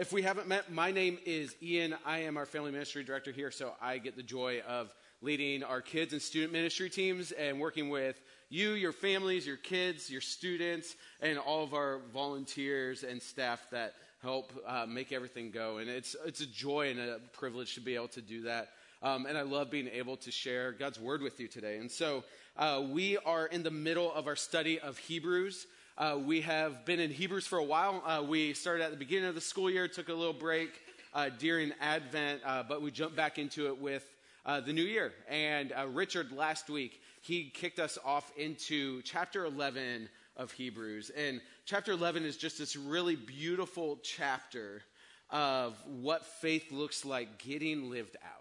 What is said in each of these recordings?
If we haven't met, my name is Ian. I am our family ministry director here, so I get the joy of leading our kids and student ministry teams and working with you, your families, your kids, your students, and all of our volunteers and staff that help uh, make everything go. And it's, it's a joy and a privilege to be able to do that. Um, and I love being able to share God's word with you today. And so uh, we are in the middle of our study of Hebrews. Uh, we have been in Hebrews for a while. Uh, we started at the beginning of the school year, took a little break uh, during Advent, uh, but we jumped back into it with uh, the new year. And Richard last week, he kicked us off into chapter 11 of Hebrews. And chapter 11 is just this really beautiful chapter of what faith looks like getting lived out.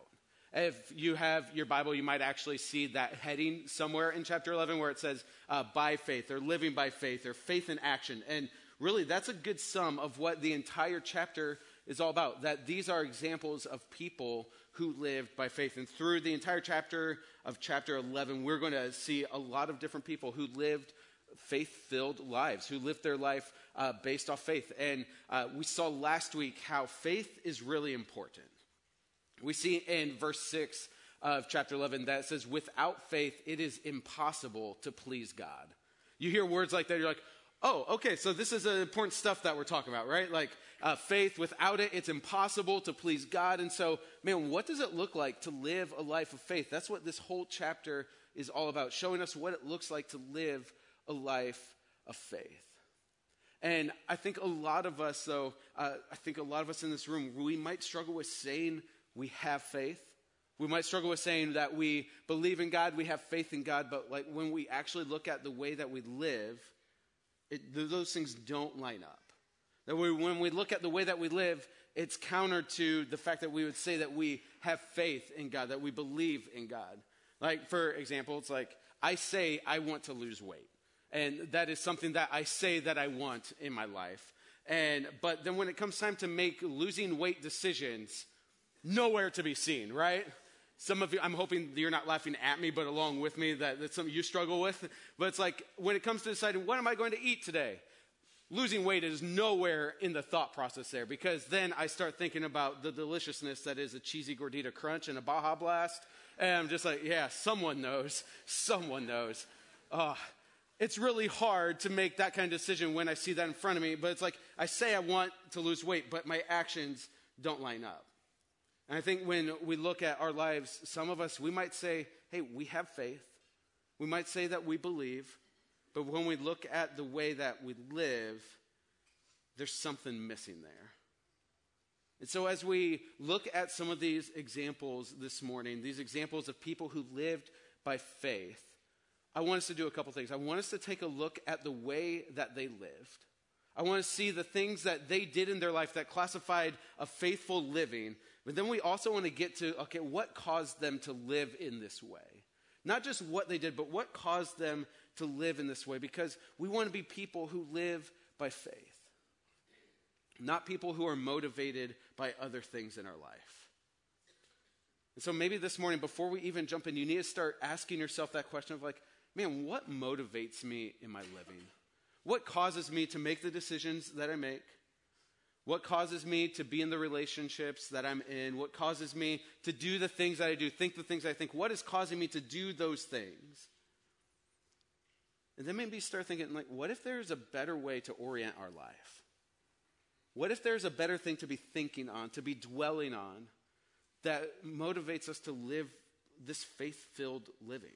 If you have your Bible, you might actually see that heading somewhere in chapter 11 where it says uh, by faith or living by faith or faith in action. And really, that's a good sum of what the entire chapter is all about. That these are examples of people who lived by faith. And through the entire chapter of chapter 11, we're going to see a lot of different people who lived faith filled lives, who lived their life uh, based off faith. And uh, we saw last week how faith is really important. We see in verse 6 of chapter 11 that says, Without faith, it is impossible to please God. You hear words like that, you're like, oh, okay, so this is important stuff that we're talking about, right? Like uh, faith, without it, it's impossible to please God. And so, man, what does it look like to live a life of faith? That's what this whole chapter is all about, showing us what it looks like to live a life of faith. And I think a lot of us, though, uh, I think a lot of us in this room, we might struggle with saying we have faith. We might struggle with saying that we believe in God, we have faith in God, but like when we actually look at the way that we live, it, those things don't line up. That we, when we look at the way that we live, it's counter to the fact that we would say that we have faith in God, that we believe in God. Like, for example, it's like, I say I want to lose weight. And that is something that I say that I want in my life. And, but then when it comes time to make losing weight decisions, nowhere to be seen, right? Some of you, I'm hoping you're not laughing at me, but along with me, that, that's something you struggle with. But it's like when it comes to deciding, what am I going to eat today? Losing weight is nowhere in the thought process there because then I start thinking about the deliciousness that is a cheesy gordita crunch and a Baja Blast. And I'm just like, yeah, someone knows. Someone knows. Oh, it's really hard to make that kind of decision when I see that in front of me. But it's like, I say I want to lose weight, but my actions don't line up. And I think when we look at our lives, some of us, we might say, hey, we have faith. We might say that we believe. But when we look at the way that we live, there's something missing there. And so, as we look at some of these examples this morning, these examples of people who lived by faith, I want us to do a couple things. I want us to take a look at the way that they lived. I want to see the things that they did in their life that classified a faithful living. But then we also want to get to okay, what caused them to live in this way? Not just what they did, but what caused them to live in this way? Because we want to be people who live by faith, not people who are motivated by other things in our life. And so maybe this morning, before we even jump in, you need to start asking yourself that question of like, man, what motivates me in my living? What causes me to make the decisions that I make? What causes me to be in the relationships that I'm in? What causes me to do the things that I do, think the things I think? What is causing me to do those things? And then maybe start thinking, like, what if there's a better way to orient our life? What if there's a better thing to be thinking on, to be dwelling on, that motivates us to live this faith filled living?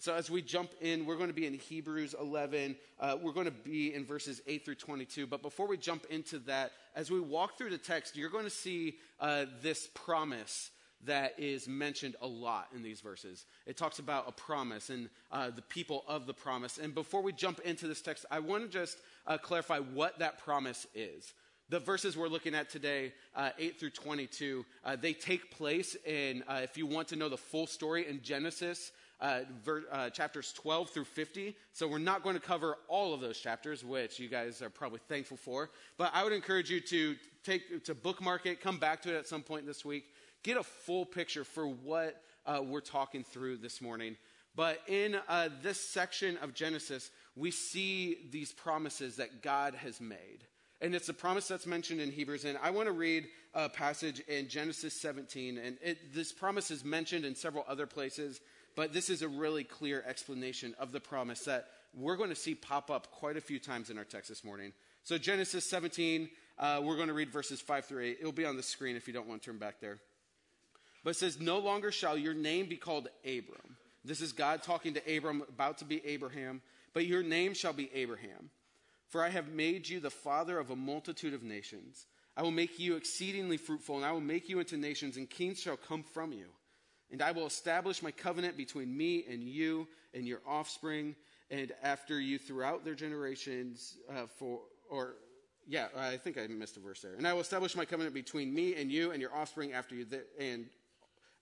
So, as we jump in, we're going to be in Hebrews 11. Uh, we're going to be in verses 8 through 22. But before we jump into that, as we walk through the text, you're going to see uh, this promise that is mentioned a lot in these verses. It talks about a promise and uh, the people of the promise. And before we jump into this text, I want to just uh, clarify what that promise is. The verses we're looking at today, uh, 8 through 22, uh, they take place in, uh, if you want to know the full story, in Genesis uh, ver- uh, chapters 12 through 50. So we're not going to cover all of those chapters, which you guys are probably thankful for. But I would encourage you to take to bookmark it, come back to it at some point this week, get a full picture for what uh, we're talking through this morning. But in uh, this section of Genesis, we see these promises that God has made. And it's a promise that's mentioned in Hebrews. And I want to read a passage in Genesis 17. And it, this promise is mentioned in several other places, but this is a really clear explanation of the promise that we're going to see pop up quite a few times in our text this morning. So, Genesis 17, uh, we're going to read verses 5 through 8. It'll be on the screen if you don't want to turn back there. But it says, No longer shall your name be called Abram. This is God talking to Abram, about to be Abraham. But your name shall be Abraham. For I have made you the father of a multitude of nations. I will make you exceedingly fruitful, and I will make you into nations, and kings shall come from you. And I will establish my covenant between me and you and your offspring, and after you throughout their generations, uh, for, or, yeah, I think I missed a verse there. And I will establish my covenant between me and you and your offspring after you, th- and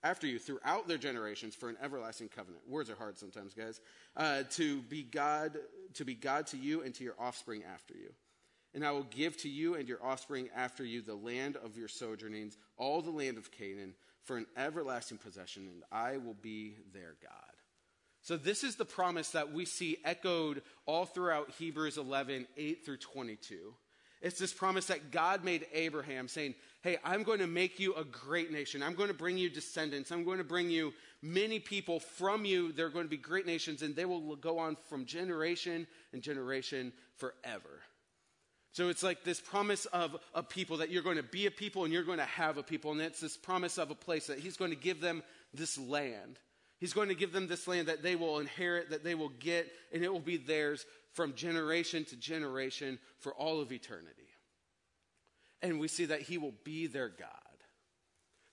after you throughout their generations for an everlasting covenant. Words are hard sometimes, guys. Uh, to be God, to be God to you and to your offspring after you. And I will give to you and your offspring after you the land of your sojournings, all the land of Canaan, for an everlasting possession, and I will be their God. So, this is the promise that we see echoed all throughout Hebrews 11, 8 through 22. It's this promise that God made Abraham, saying, Hey, I'm going to make you a great nation. I'm going to bring you descendants. I'm going to bring you many people from you. They're going to be great nations, and they will go on from generation and generation forever. So it's like this promise of a people that you're going to be a people and you're going to have a people. And it's this promise of a place that He's going to give them this land. He's going to give them this land that they will inherit, that they will get, and it will be theirs from generation to generation for all of eternity. And we see that He will be their God.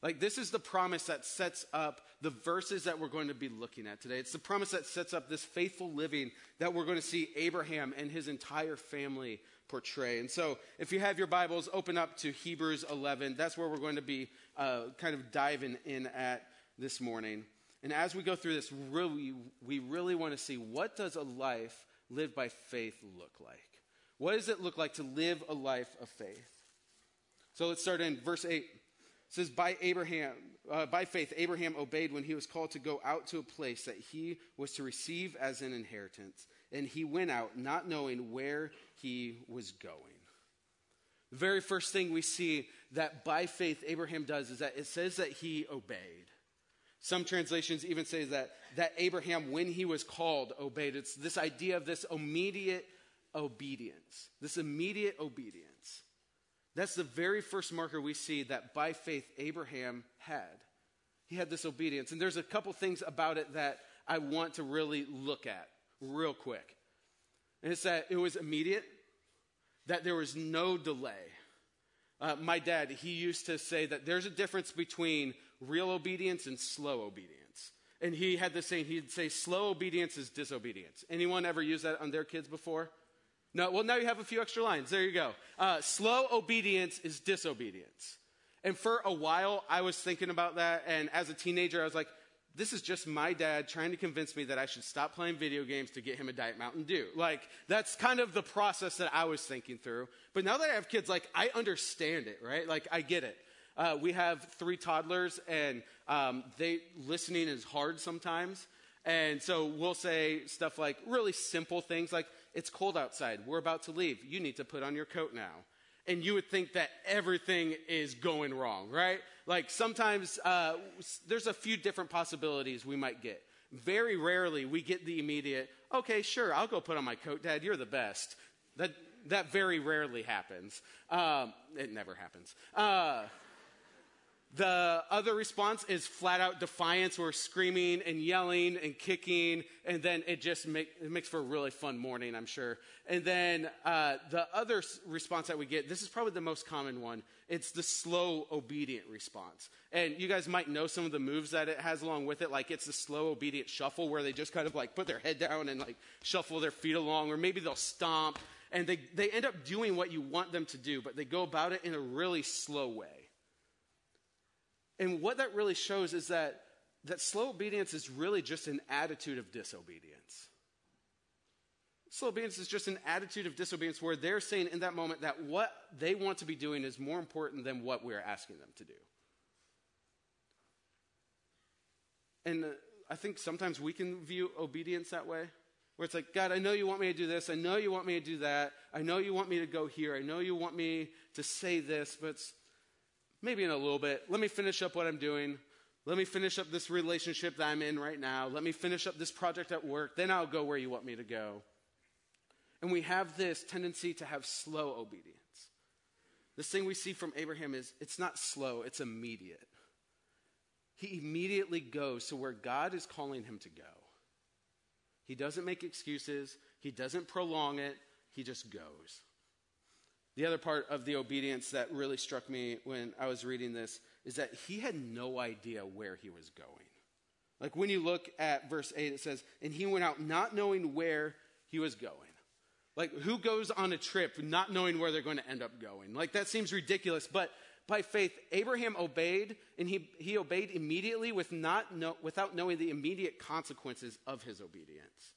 Like, this is the promise that sets up the verses that we're going to be looking at today. It's the promise that sets up this faithful living that we're going to see Abraham and his entire family portray. And so, if you have your Bibles, open up to Hebrews 11. That's where we're going to be uh, kind of diving in at this morning. And as we go through this, really, we really want to see what does a life lived by faith look like? What does it look like to live a life of faith? So let's start in verse 8. It says, By Abraham, uh, by faith, Abraham obeyed when he was called to go out to a place that he was to receive as an inheritance. And he went out, not knowing where he was going. The very first thing we see that by faith Abraham does is that it says that he obeyed. Some translations even say that, that Abraham, when he was called, obeyed. It's this idea of this immediate obedience. This immediate obedience. That's the very first marker we see that by faith Abraham had. He had this obedience. And there's a couple things about it that I want to really look at real quick. And it's that it was immediate, that there was no delay. Uh, my dad, he used to say that there's a difference between real obedience and slow obedience. And he had this saying, he'd say, slow obedience is disobedience. Anyone ever use that on their kids before? No? Well, now you have a few extra lines. There you go. Uh, slow obedience is disobedience. And for a while, I was thinking about that. And as a teenager, I was like, this is just my dad trying to convince me that I should stop playing video games to get him a Diet Mountain Dew. Like, that's kind of the process that I was thinking through. But now that I have kids, like, I understand it, right? Like, I get it. Uh, we have three toddlers, and um, they listening is hard sometimes. And so we'll say stuff like really simple things like, it's cold outside. We're about to leave. You need to put on your coat now. And you would think that everything is going wrong, right? Like sometimes uh, there's a few different possibilities we might get. Very rarely we get the immediate, okay, sure, I'll go put on my coat, Dad, you're the best. That, that very rarely happens. Um, it never happens. Uh, the other response is flat out defiance. We're screaming and yelling and kicking, and then it just make, it makes for a really fun morning, I'm sure. And then uh, the other response that we get, this is probably the most common one. It's the slow, obedient response. And you guys might know some of the moves that it has along with it. Like it's the slow, obedient shuffle where they just kind of like put their head down and like shuffle their feet along, or maybe they'll stomp. And they, they end up doing what you want them to do, but they go about it in a really slow way. And what that really shows is that, that slow obedience is really just an attitude of disobedience. Slow obedience is just an attitude of disobedience where they're saying in that moment that what they want to be doing is more important than what we're asking them to do. And uh, I think sometimes we can view obedience that way. Where it's like, God, I know you want me to do this. I know you want me to do that. I know you want me to go here. I know you want me to say this, but maybe in a little bit. Let me finish up what I'm doing. Let me finish up this relationship that I'm in right now. Let me finish up this project at work. Then I'll go where you want me to go. And we have this tendency to have slow obedience. This thing we see from Abraham is it's not slow, it's immediate. He immediately goes to where God is calling him to go. He doesn't make excuses, he doesn't prolong it, he just goes. The other part of the obedience that really struck me when I was reading this is that he had no idea where he was going. Like when you look at verse 8, it says, And he went out not knowing where he was going. Like, who goes on a trip not knowing where they're going to end up going? Like, that seems ridiculous. But by faith, Abraham obeyed, and he, he obeyed immediately with not know, without knowing the immediate consequences of his obedience.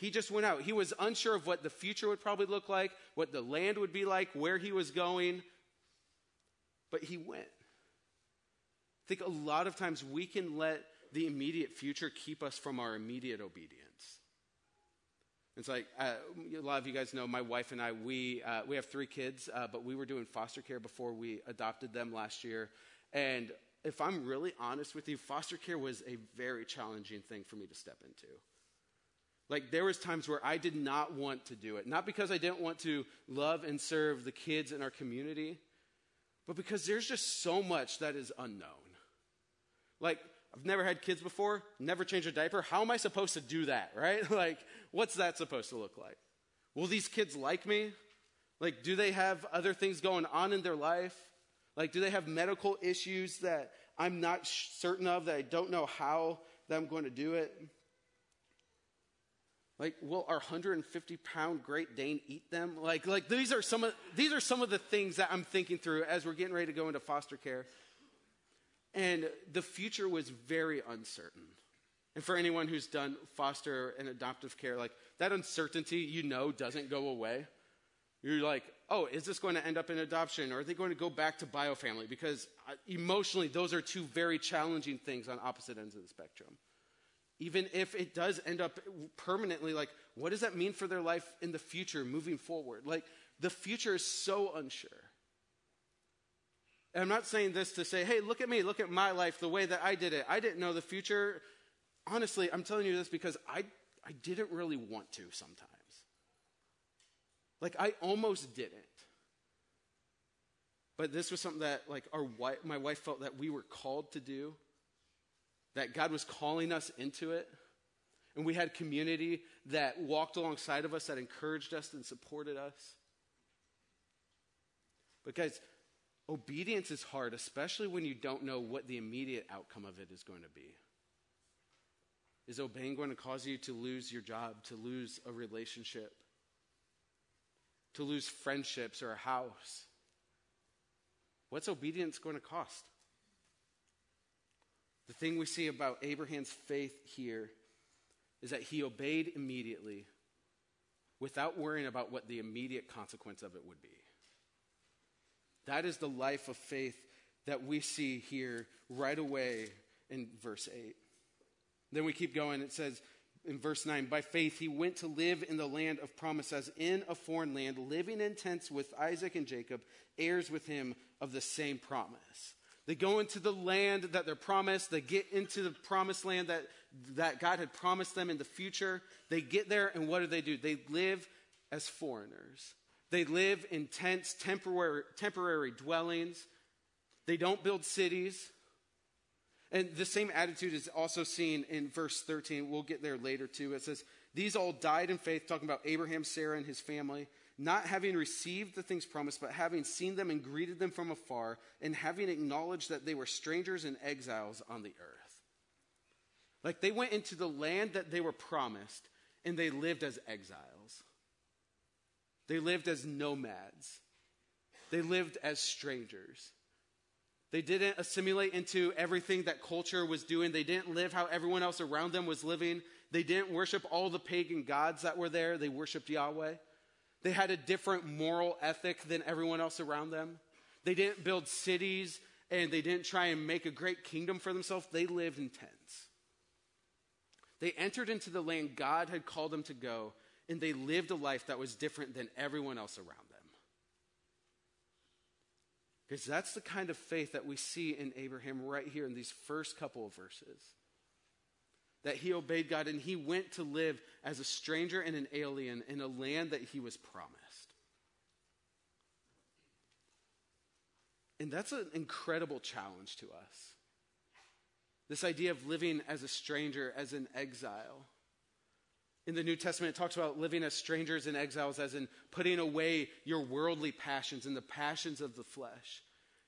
He just went out. He was unsure of what the future would probably look like, what the land would be like, where he was going, but he went. I think a lot of times we can let the immediate future keep us from our immediate obedience. It's like uh, a lot of you guys know my wife and I. We uh, we have three kids, uh, but we were doing foster care before we adopted them last year. And if I'm really honest with you, foster care was a very challenging thing for me to step into. Like there was times where I did not want to do it, not because I didn't want to love and serve the kids in our community, but because there's just so much that is unknown. Like I've never had kids before, never changed a diaper. How am I supposed to do that, right? like, what's that supposed to look like? Will these kids like me? Like, do they have other things going on in their life? Like, do they have medical issues that I'm not certain of, that I don't know how that I'm going to do it? Like, will our 150 pound Great Dane eat them? Like, like these are some of these are some of the things that I'm thinking through as we're getting ready to go into foster care. And the future was very uncertain. And for anyone who's done foster and adoptive care, like that uncertainty, you know, doesn't go away. You're like, oh, is this going to end up in adoption or are they going to go back to biofamily? Because uh, emotionally, those are two very challenging things on opposite ends of the spectrum. Even if it does end up permanently, like, what does that mean for their life in the future moving forward? Like, the future is so unsure. And I'm not saying this to say, hey, look at me, look at my life, the way that I did it. I didn't know the future. Honestly, I'm telling you this because I, I didn't really want to sometimes. Like, I almost didn't. But this was something that, like, our wife, my wife felt that we were called to do, that God was calling us into it. And we had community that walked alongside of us, that encouraged us and supported us. But, guys, Obedience is hard, especially when you don't know what the immediate outcome of it is going to be. Is obeying going to cause you to lose your job, to lose a relationship, to lose friendships or a house? What's obedience going to cost? The thing we see about Abraham's faith here is that he obeyed immediately without worrying about what the immediate consequence of it would be. That is the life of faith that we see here right away in verse 8. Then we keep going. It says in verse 9 By faith he went to live in the land of promise, as in a foreign land, living in tents with Isaac and Jacob, heirs with him of the same promise. They go into the land that they're promised. They get into the promised land that, that God had promised them in the future. They get there, and what do they do? They live as foreigners. They live in tents, temporary, temporary dwellings. They don't build cities. And the same attitude is also seen in verse 13. We'll get there later too. It says, These all died in faith, talking about Abraham, Sarah, and his family, not having received the things promised, but having seen them and greeted them from afar, and having acknowledged that they were strangers and exiles on the earth. Like they went into the land that they were promised, and they lived as exiles. They lived as nomads, they lived as strangers. They didn't assimilate into everything that culture was doing. They didn't live how everyone else around them was living. They didn't worship all the pagan gods that were there. They worshiped Yahweh. They had a different moral ethic than everyone else around them. They didn't build cities and they didn't try and make a great kingdom for themselves. They lived in tents. They entered into the land God had called them to go, and they lived a life that was different than everyone else around them. Because that's the kind of faith that we see in Abraham right here in these first couple of verses. That he obeyed God and he went to live as a stranger and an alien in a land that he was promised. And that's an incredible challenge to us. This idea of living as a stranger, as an exile. In the New Testament, it talks about living as strangers and exiles, as in putting away your worldly passions and the passions of the flesh.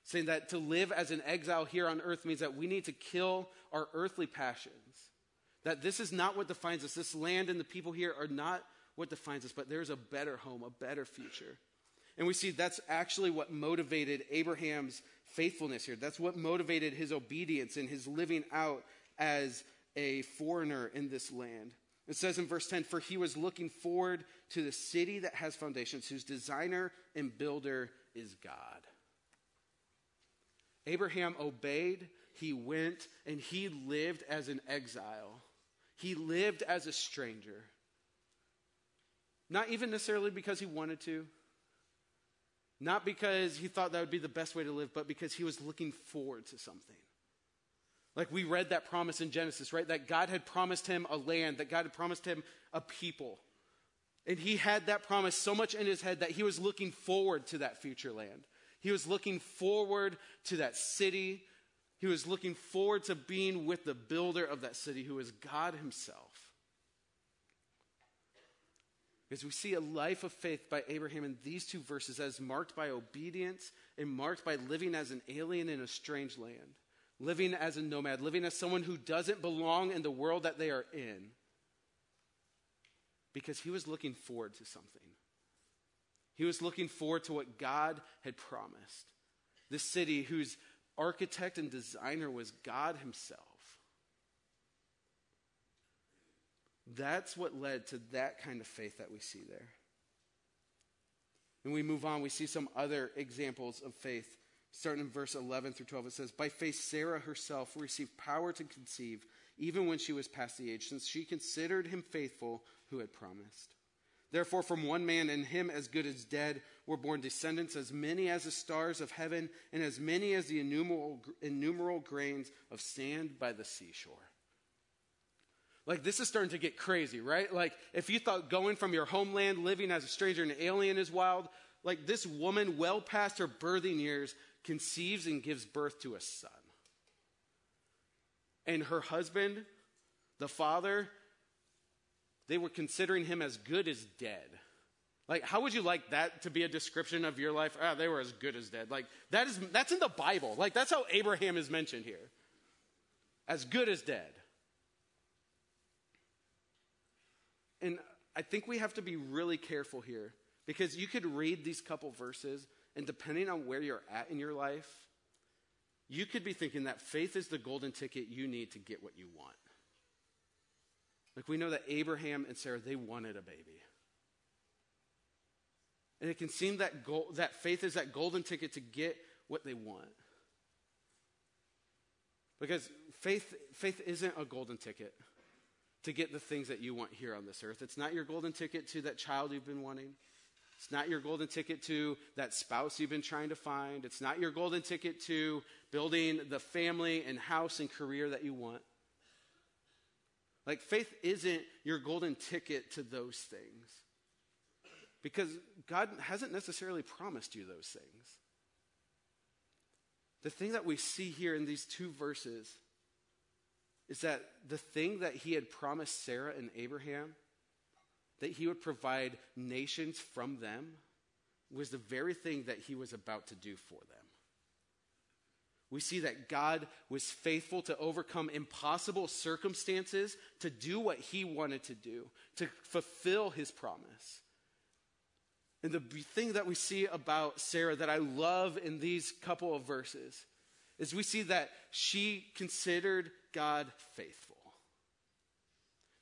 Saying that to live as an exile here on earth means that we need to kill our earthly passions. That this is not what defines us. This land and the people here are not what defines us, but there's a better home, a better future. And we see that's actually what motivated Abraham's faithfulness here. That's what motivated his obedience and his living out as a foreigner in this land. It says in verse 10 For he was looking forward to the city that has foundations, whose designer and builder is God. Abraham obeyed, he went, and he lived as an exile. He lived as a stranger. Not even necessarily because he wanted to, not because he thought that would be the best way to live, but because he was looking forward to something. Like we read that promise in Genesis, right? That God had promised him a land, that God had promised him a people. And he had that promise so much in his head that he was looking forward to that future land. He was looking forward to that city. He was looking forward to being with the builder of that city, who is God Himself. Because we see a life of faith by Abraham in these two verses as marked by obedience and marked by living as an alien in a strange land, living as a nomad, living as someone who doesn't belong in the world that they are in. Because he was looking forward to something. He was looking forward to what God had promised. This city whose architect and designer was God Himself. That's what led to that kind of faith that we see there. And we move on, we see some other examples of faith. Starting in verse 11 through 12, it says, By faith, Sarah herself received power to conceive, even when she was past the age, since she considered him faithful who had promised. Therefore, from one man, and him as good as dead, were born descendants as many as the stars of heaven, and as many as the innumerable, innumerable grains of sand by the seashore. Like, this is starting to get crazy, right? Like, if you thought going from your homeland, living as a stranger and an alien is wild, like, this woman, well past her birthing years, conceives and gives birth to a son. And her husband, the father, they were considering him as good as dead. Like, how would you like that to be a description of your life? Ah, they were as good as dead. Like, that is, that's in the Bible. Like, that's how Abraham is mentioned here. As good as dead. And I think we have to be really careful here because you could read these couple verses, and depending on where you're at in your life, you could be thinking that faith is the golden ticket you need to get what you want. Like we know that Abraham and Sarah, they wanted a baby. And it can seem that, gold, that faith is that golden ticket to get what they want. Because faith, faith isn't a golden ticket to get the things that you want here on this earth. It's not your golden ticket to that child you've been wanting. It's not your golden ticket to that spouse you've been trying to find. It's not your golden ticket to building the family and house and career that you want. Like, faith isn't your golden ticket to those things. Because God hasn't necessarily promised you those things. The thing that we see here in these two verses is that the thing that he had promised Sarah and Abraham, that he would provide nations from them, was the very thing that he was about to do for them. We see that God was faithful to overcome impossible circumstances to do what he wanted to do, to fulfill his promise. And the thing that we see about Sarah that I love in these couple of verses is we see that she considered God faithful.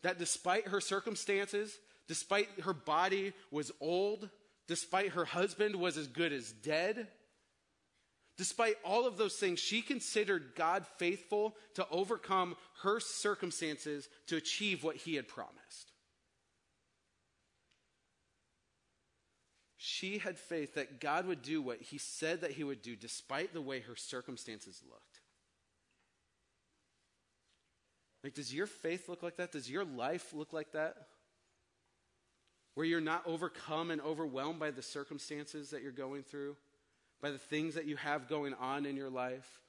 That despite her circumstances, despite her body was old, despite her husband was as good as dead, Despite all of those things, she considered God faithful to overcome her circumstances to achieve what he had promised. She had faith that God would do what he said that he would do despite the way her circumstances looked. Like, does your faith look like that? Does your life look like that? Where you're not overcome and overwhelmed by the circumstances that you're going through, by the things that you have going on in your life,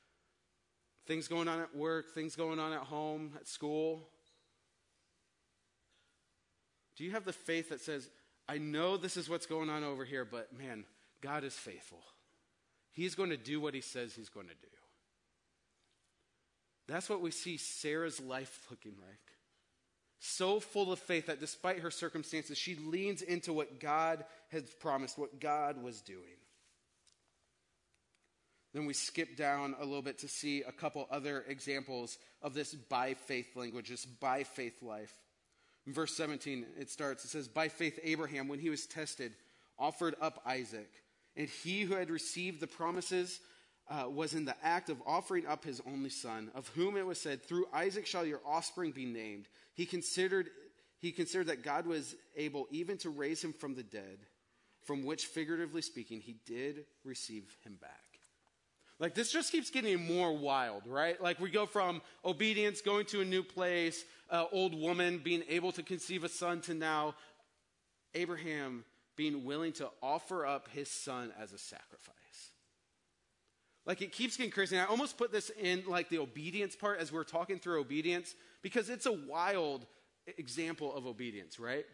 things going on at work, things going on at home, at school. Do you have the faith that says, I know this is what's going on over here, but man, God is faithful. He's going to do what he says he's going to do. That's what we see Sarah's life looking like. So full of faith that despite her circumstances, she leans into what God has promised, what God was doing. Then we skip down a little bit to see a couple other examples of this by faith language, this by faith life. In verse 17, it starts, it says, By faith, Abraham, when he was tested, offered up Isaac. And he who had received the promises uh, was in the act of offering up his only son, of whom it was said, Through Isaac shall your offspring be named. He considered, he considered that God was able even to raise him from the dead, from which, figuratively speaking, he did receive him back. Like this just keeps getting more wild, right? Like we go from obedience, going to a new place, uh, old woman being able to conceive a son, to now Abraham being willing to offer up his son as a sacrifice. Like it keeps getting crazy. And I almost put this in like the obedience part as we're talking through obedience because it's a wild example of obedience, right?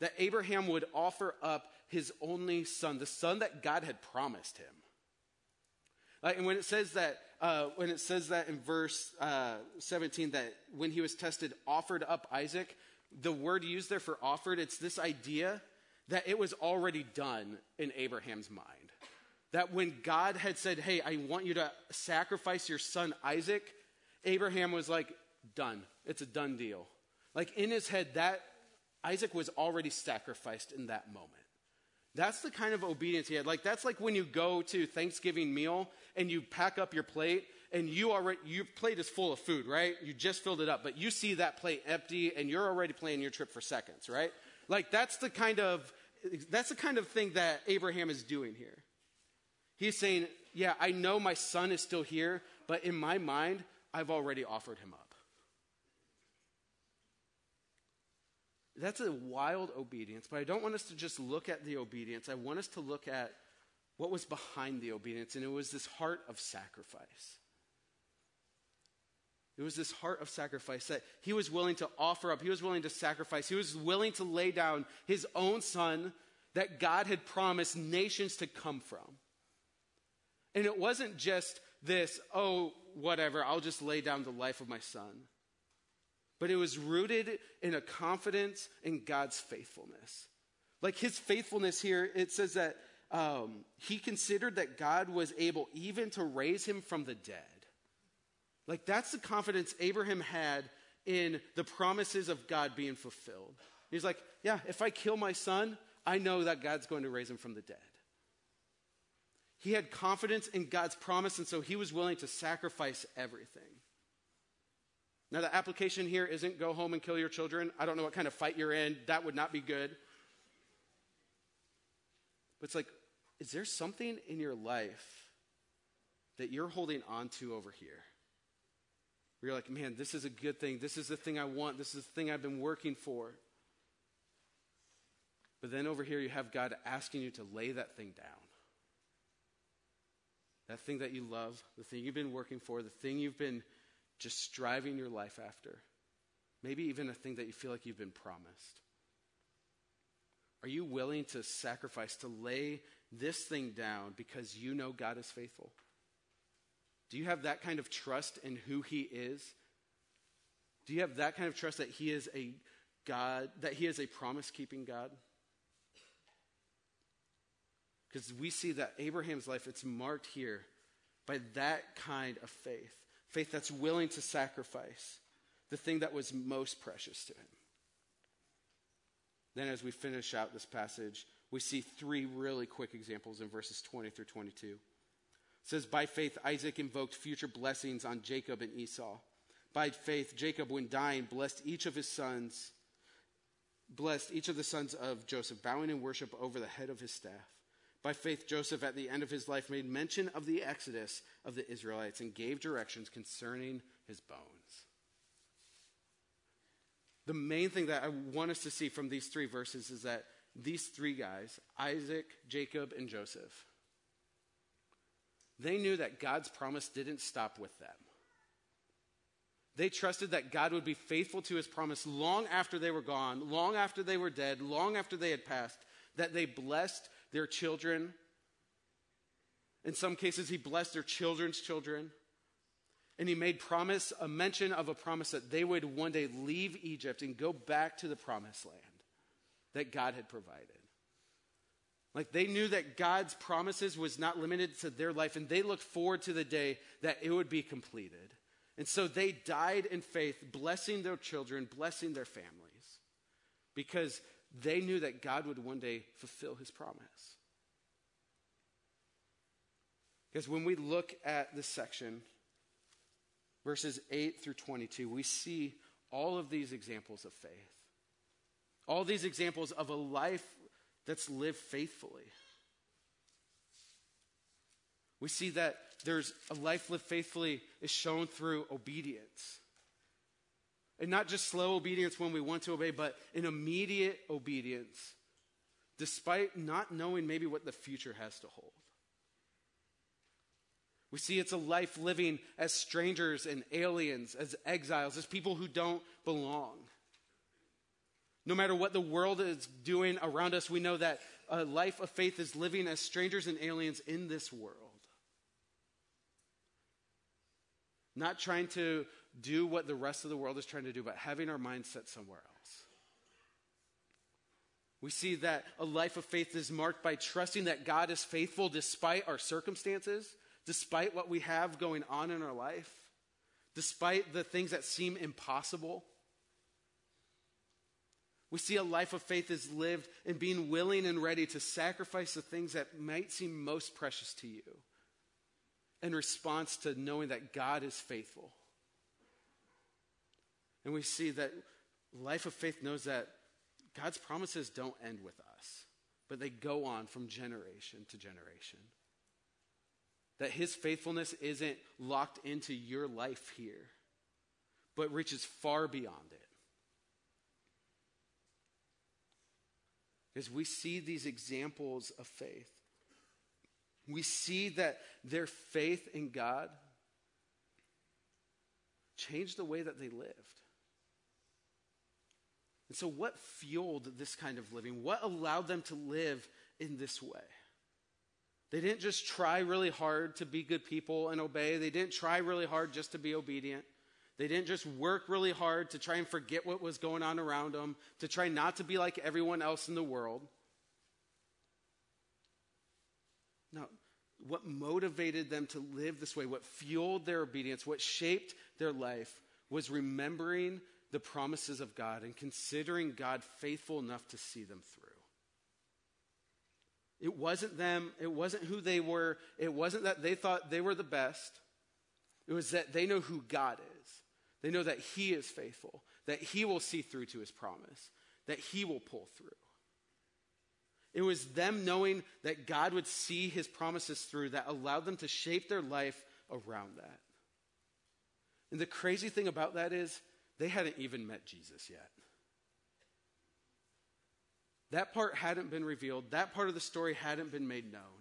That Abraham would offer up his only son, the son that God had promised him. Like, and when it says that, uh, when it says that in verse uh, 17, that when he was tested, offered up Isaac, the word used there for offered, it's this idea that it was already done in Abraham's mind. That when God had said, Hey, I want you to sacrifice your son Isaac, Abraham was like, Done. It's a done deal. Like in his head, that Isaac was already sacrificed in that moment. That's the kind of obedience he had. Like that's like when you go to Thanksgiving meal and you pack up your plate and you already your plate is full of food, right? You just filled it up, but you see that plate empty and you're already planning your trip for seconds, right? Like that's the kind of that's the kind of thing that Abraham is doing here. He's saying, Yeah, I know my son is still here, but in my mind, I've already offered him up. That's a wild obedience, but I don't want us to just look at the obedience. I want us to look at what was behind the obedience, and it was this heart of sacrifice. It was this heart of sacrifice that he was willing to offer up. He was willing to sacrifice. He was willing to lay down his own son that God had promised nations to come from. And it wasn't just this, oh, whatever, I'll just lay down the life of my son. But it was rooted in a confidence in God's faithfulness. Like his faithfulness here, it says that um, he considered that God was able even to raise him from the dead. Like that's the confidence Abraham had in the promises of God being fulfilled. He's like, yeah, if I kill my son, I know that God's going to raise him from the dead. He had confidence in God's promise, and so he was willing to sacrifice everything. Now, the application here isn't go home and kill your children. I don't know what kind of fight you're in. That would not be good. But it's like, is there something in your life that you're holding on to over here? Where you're like, man, this is a good thing. This is the thing I want. This is the thing I've been working for. But then over here, you have God asking you to lay that thing down that thing that you love, the thing you've been working for, the thing you've been just striving your life after. Maybe even a thing that you feel like you've been promised. Are you willing to sacrifice, to lay this thing down because you know God is faithful? Do you have that kind of trust in who He is? Do you have that kind of trust that He is a God, that He is a promise keeping God? Because we see that Abraham's life, it's marked here by that kind of faith. Faith that's willing to sacrifice the thing that was most precious to him. Then, as we finish out this passage, we see three really quick examples in verses 20 through 22. It says, By faith, Isaac invoked future blessings on Jacob and Esau. By faith, Jacob, when dying, blessed each of his sons, blessed each of the sons of Joseph, bowing in worship over the head of his staff. By faith, Joseph, at the end of his life, made mention of the exodus of the Israelites and gave directions concerning his bones. The main thing that I want us to see from these three verses is that these three guys, Isaac, Jacob, and Joseph, they knew that God's promise didn't stop with them. They trusted that God would be faithful to his promise long after they were gone, long after they were dead, long after they had passed, that they blessed their children. In some cases, he blessed their children's children. And he made promise, a mention of a promise that they would one day leave Egypt and go back to the promised land that God had provided. Like they knew that God's promises was not limited to their life, and they looked forward to the day that it would be completed. And so they died in faith, blessing their children, blessing their families, because they knew that God would one day fulfill his promise. Because when we look at this section, verses 8 through 22, we see all of these examples of faith. All these examples of a life that's lived faithfully. We see that there's a life lived faithfully is shown through obedience. And not just slow obedience when we want to obey, but an immediate obedience, despite not knowing maybe what the future has to hold. We see it's a life living as strangers and aliens, as exiles, as people who don't belong. No matter what the world is doing around us, we know that a life of faith is living as strangers and aliens in this world. Not trying to do what the rest of the world is trying to do, but having our mind set somewhere else. We see that a life of faith is marked by trusting that God is faithful despite our circumstances, despite what we have going on in our life, despite the things that seem impossible. We see a life of faith is lived in being willing and ready to sacrifice the things that might seem most precious to you in response to knowing that God is faithful. And we see that life of faith knows that God's promises don't end with us, but they go on from generation to generation. That his faithfulness isn't locked into your life here, but reaches far beyond it. As we see these examples of faith, we see that their faith in God changed the way that they lived. And so, what fueled this kind of living? What allowed them to live in this way? They didn't just try really hard to be good people and obey. They didn't try really hard just to be obedient. They didn't just work really hard to try and forget what was going on around them, to try not to be like everyone else in the world. Now, what motivated them to live this way, what fueled their obedience, what shaped their life, was remembering the promises of God and considering God faithful enough to see them through. It wasn't them, it wasn't who they were, it wasn't that they thought they were the best. It was that they know who God. They know that He is faithful, that He will see through to His promise, that He will pull through. It was them knowing that God would see His promises through that allowed them to shape their life around that. And the crazy thing about that is they hadn't even met Jesus yet. That part hadn't been revealed. That part of the story hadn't been made known.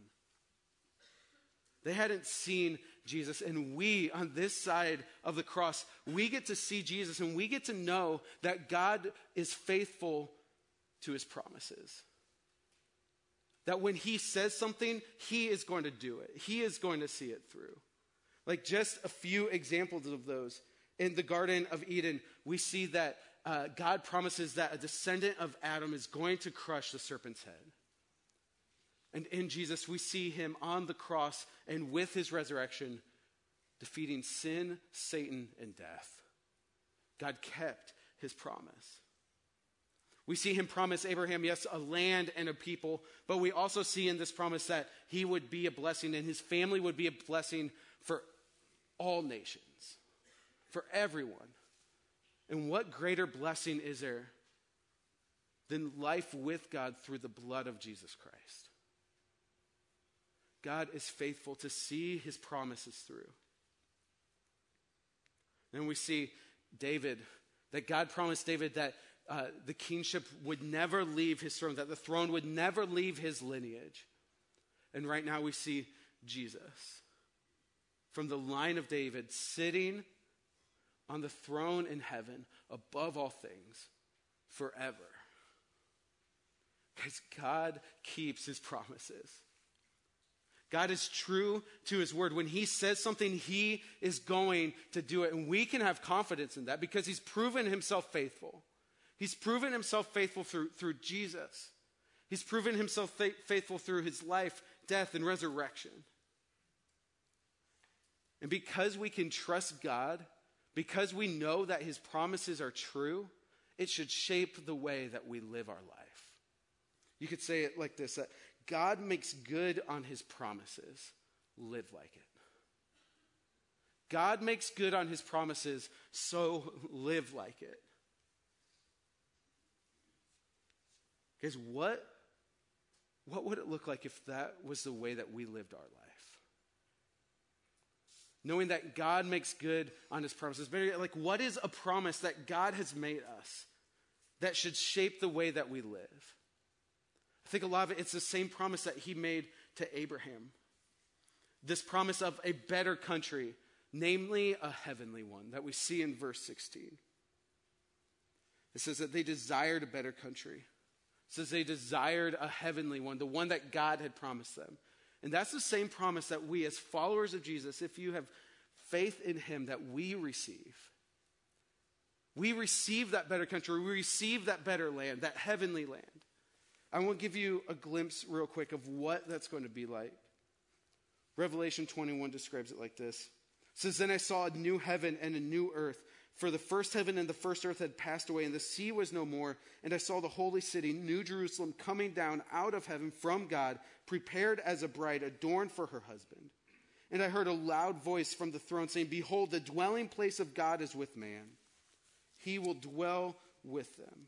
They hadn't seen Jesus. And we, on this side of the cross, we get to see Jesus and we get to know that God is faithful to his promises. That when he says something, he is going to do it, he is going to see it through. Like just a few examples of those. In the Garden of Eden, we see that uh, God promises that a descendant of Adam is going to crush the serpent's head. And in Jesus, we see him on the cross and with his resurrection, defeating sin, Satan, and death. God kept his promise. We see him promise Abraham, yes, a land and a people, but we also see in this promise that he would be a blessing and his family would be a blessing for all nations, for everyone. And what greater blessing is there than life with God through the blood of Jesus Christ? God is faithful to see his promises through. Then we see David, that God promised David that uh, the kingship would never leave his throne, that the throne would never leave his lineage. And right now we see Jesus from the line of David sitting on the throne in heaven above all things forever. Because God keeps his promises. God is true to his word. When he says something, he is going to do it. And we can have confidence in that because he's proven himself faithful. He's proven himself faithful through, through Jesus. He's proven himself fa- faithful through his life, death, and resurrection. And because we can trust God, because we know that his promises are true, it should shape the way that we live our life. You could say it like this God makes good on his promises. Live like it. God makes good on his promises, so live like it. Because what, what would it look like if that was the way that we lived our life? Knowing that God makes good on his promises. Like, what is a promise that God has made us that should shape the way that we live? I think a lot of it, it's the same promise that he made to Abraham. This promise of a better country, namely a heavenly one, that we see in verse 16. It says that they desired a better country. It says they desired a heavenly one, the one that God had promised them. And that's the same promise that we, as followers of Jesus, if you have faith in him, that we receive. We receive that better country. We receive that better land, that heavenly land. I want to give you a glimpse, real quick, of what that's going to be like. Revelation 21 describes it like this. It says, Then I saw a new heaven and a new earth. For the first heaven and the first earth had passed away, and the sea was no more. And I saw the holy city, New Jerusalem, coming down out of heaven from God, prepared as a bride, adorned for her husband. And I heard a loud voice from the throne saying, Behold, the dwelling place of God is with man. He will dwell with them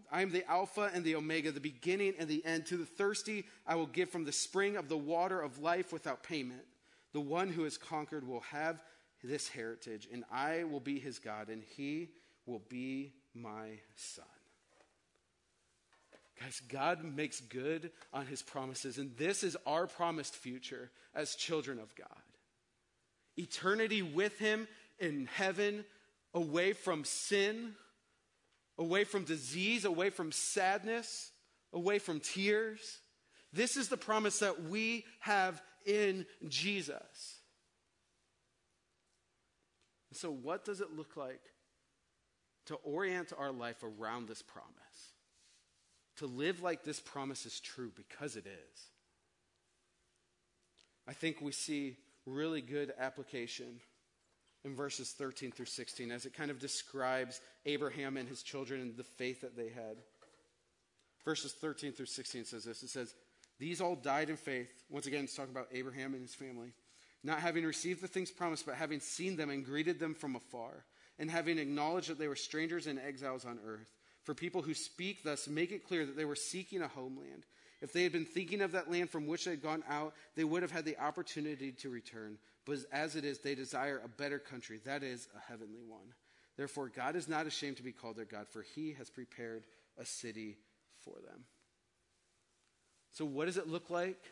I am the Alpha and the Omega, the beginning and the end. To the thirsty, I will give from the spring of the water of life without payment. The one who has conquered will have this heritage, and I will be his God, and he will be my son. Guys, God makes good on his promises, and this is our promised future as children of God. Eternity with him in heaven, away from sin away from disease, away from sadness, away from tears. This is the promise that we have in Jesus. So, what does it look like to orient our life around this promise? To live like this promise is true because it is. I think we see really good application in verses 13 through 16 as it kind of describes Abraham and his children and the faith that they had. Verses 13 through 16 says this it says, These all died in faith. Once again, it's talking about Abraham and his family. Not having received the things promised, but having seen them and greeted them from afar, and having acknowledged that they were strangers and exiles on earth. For people who speak thus make it clear that they were seeking a homeland. If they had been thinking of that land from which they had gone out, they would have had the opportunity to return. But as it is, they desire a better country, that is, a heavenly one. Therefore, God is not ashamed to be called their God, for he has prepared a city for them. So, what does it look like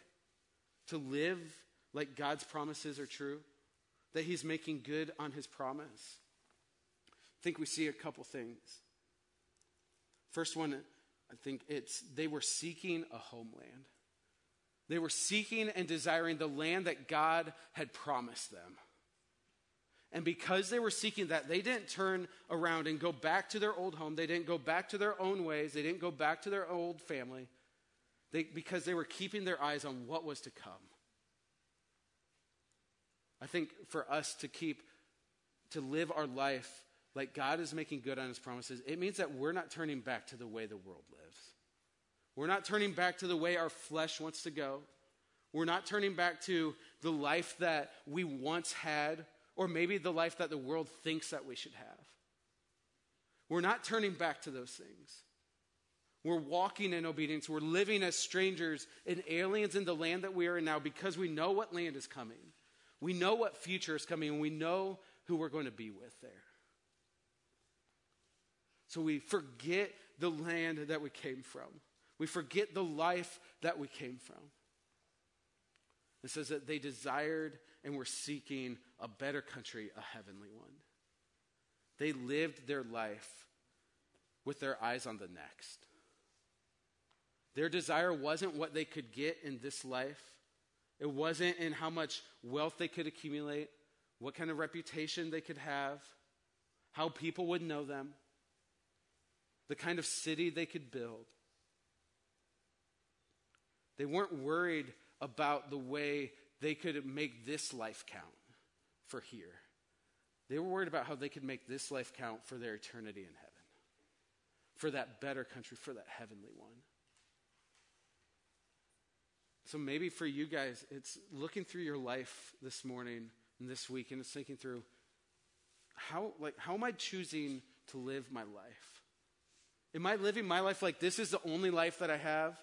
to live like God's promises are true? That he's making good on his promise? I think we see a couple things. First one, I think it's they were seeking a homeland. They were seeking and desiring the land that God had promised them. And because they were seeking that, they didn't turn around and go back to their old home. They didn't go back to their own ways. They didn't go back to their old family. They, because they were keeping their eyes on what was to come. I think for us to keep, to live our life like God is making good on his promises, it means that we're not turning back to the way the world lives. We're not turning back to the way our flesh wants to go. We're not turning back to the life that we once had, or maybe the life that the world thinks that we should have. We're not turning back to those things. We're walking in obedience. We're living as strangers and aliens in the land that we are in now because we know what land is coming. We know what future is coming, and we know who we're going to be with there. So we forget the land that we came from. We forget the life that we came from. It says that they desired and were seeking a better country, a heavenly one. They lived their life with their eyes on the next. Their desire wasn't what they could get in this life, it wasn't in how much wealth they could accumulate, what kind of reputation they could have, how people would know them, the kind of city they could build. They weren't worried about the way they could make this life count for here. They were worried about how they could make this life count for their eternity in heaven, for that better country, for that heavenly one. So maybe for you guys, it's looking through your life this morning and this week, and it's thinking through how, like, how am I choosing to live my life? Am I living my life like this is the only life that I have?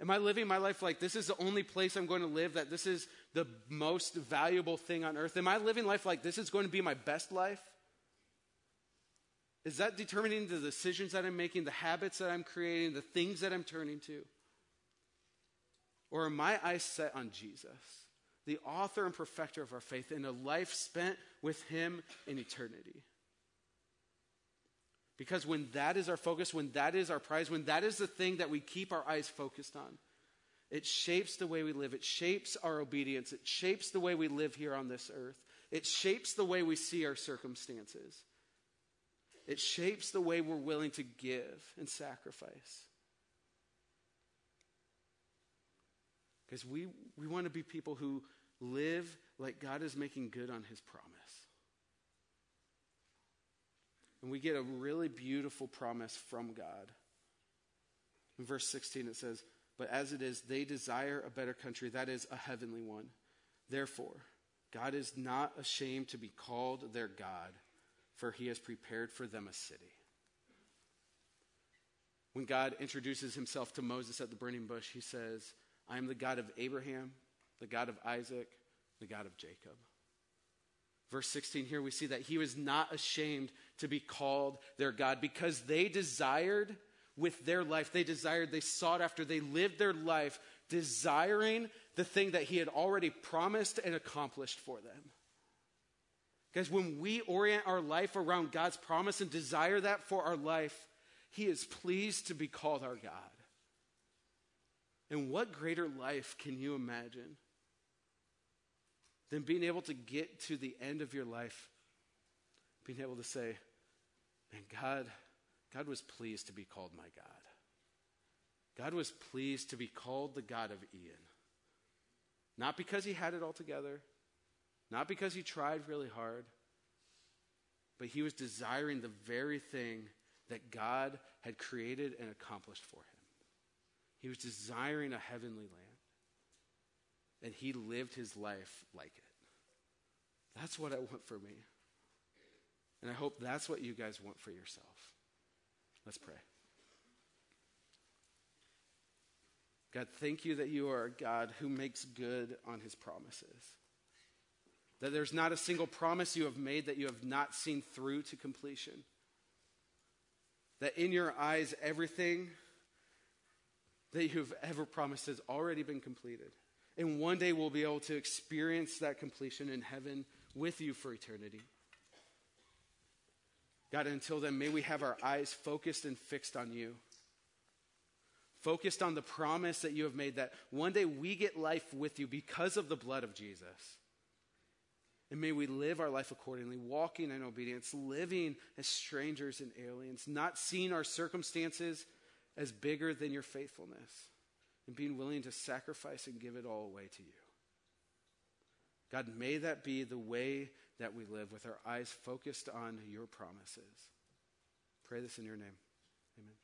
Am I living my life like this is the only place I'm going to live, that this is the most valuable thing on earth? Am I living life like this is going to be my best life? Is that determining the decisions that I'm making, the habits that I'm creating, the things that I'm turning to? Or are my eyes set on Jesus, the author and perfecter of our faith, in a life spent with Him in eternity? Because when that is our focus, when that is our prize, when that is the thing that we keep our eyes focused on, it shapes the way we live. It shapes our obedience. It shapes the way we live here on this earth. It shapes the way we see our circumstances. It shapes the way we're willing to give and sacrifice. Because we, we want to be people who live like God is making good on his promise. And we get a really beautiful promise from God. In verse 16, it says, But as it is, they desire a better country, that is, a heavenly one. Therefore, God is not ashamed to be called their God, for he has prepared for them a city. When God introduces himself to Moses at the burning bush, he says, I am the God of Abraham, the God of Isaac, the God of Jacob. Verse 16 here, we see that he was not ashamed to be called their God because they desired with their life, they desired, they sought after, they lived their life desiring the thing that he had already promised and accomplished for them. Guys, when we orient our life around God's promise and desire that for our life, he is pleased to be called our God. And what greater life can you imagine than being able to get to the end of your life, being able to say, Man, God, God was pleased to be called my God. God was pleased to be called the God of Ian. Not because he had it all together, not because he tried really hard, but he was desiring the very thing that God had created and accomplished for him. He was desiring a heavenly land. And he lived his life like it. That's what I want for me. And I hope that's what you guys want for yourself. Let's pray. God, thank you that you are a God who makes good on his promises. That there's not a single promise you have made that you have not seen through to completion. That in your eyes, everything that you've ever promised has already been completed. And one day we'll be able to experience that completion in heaven with you for eternity. God, until then, may we have our eyes focused and fixed on you. focused on the promise that you have made that one day we get life with you because of the blood of Jesus. And may we live our life accordingly, walking in obedience, living as strangers and aliens, not seeing our circumstances as bigger than your faithfulness, and being willing to sacrifice and give it all away to you. God, may that be the way that we live with our eyes focused on your promises. Pray this in your name. Amen.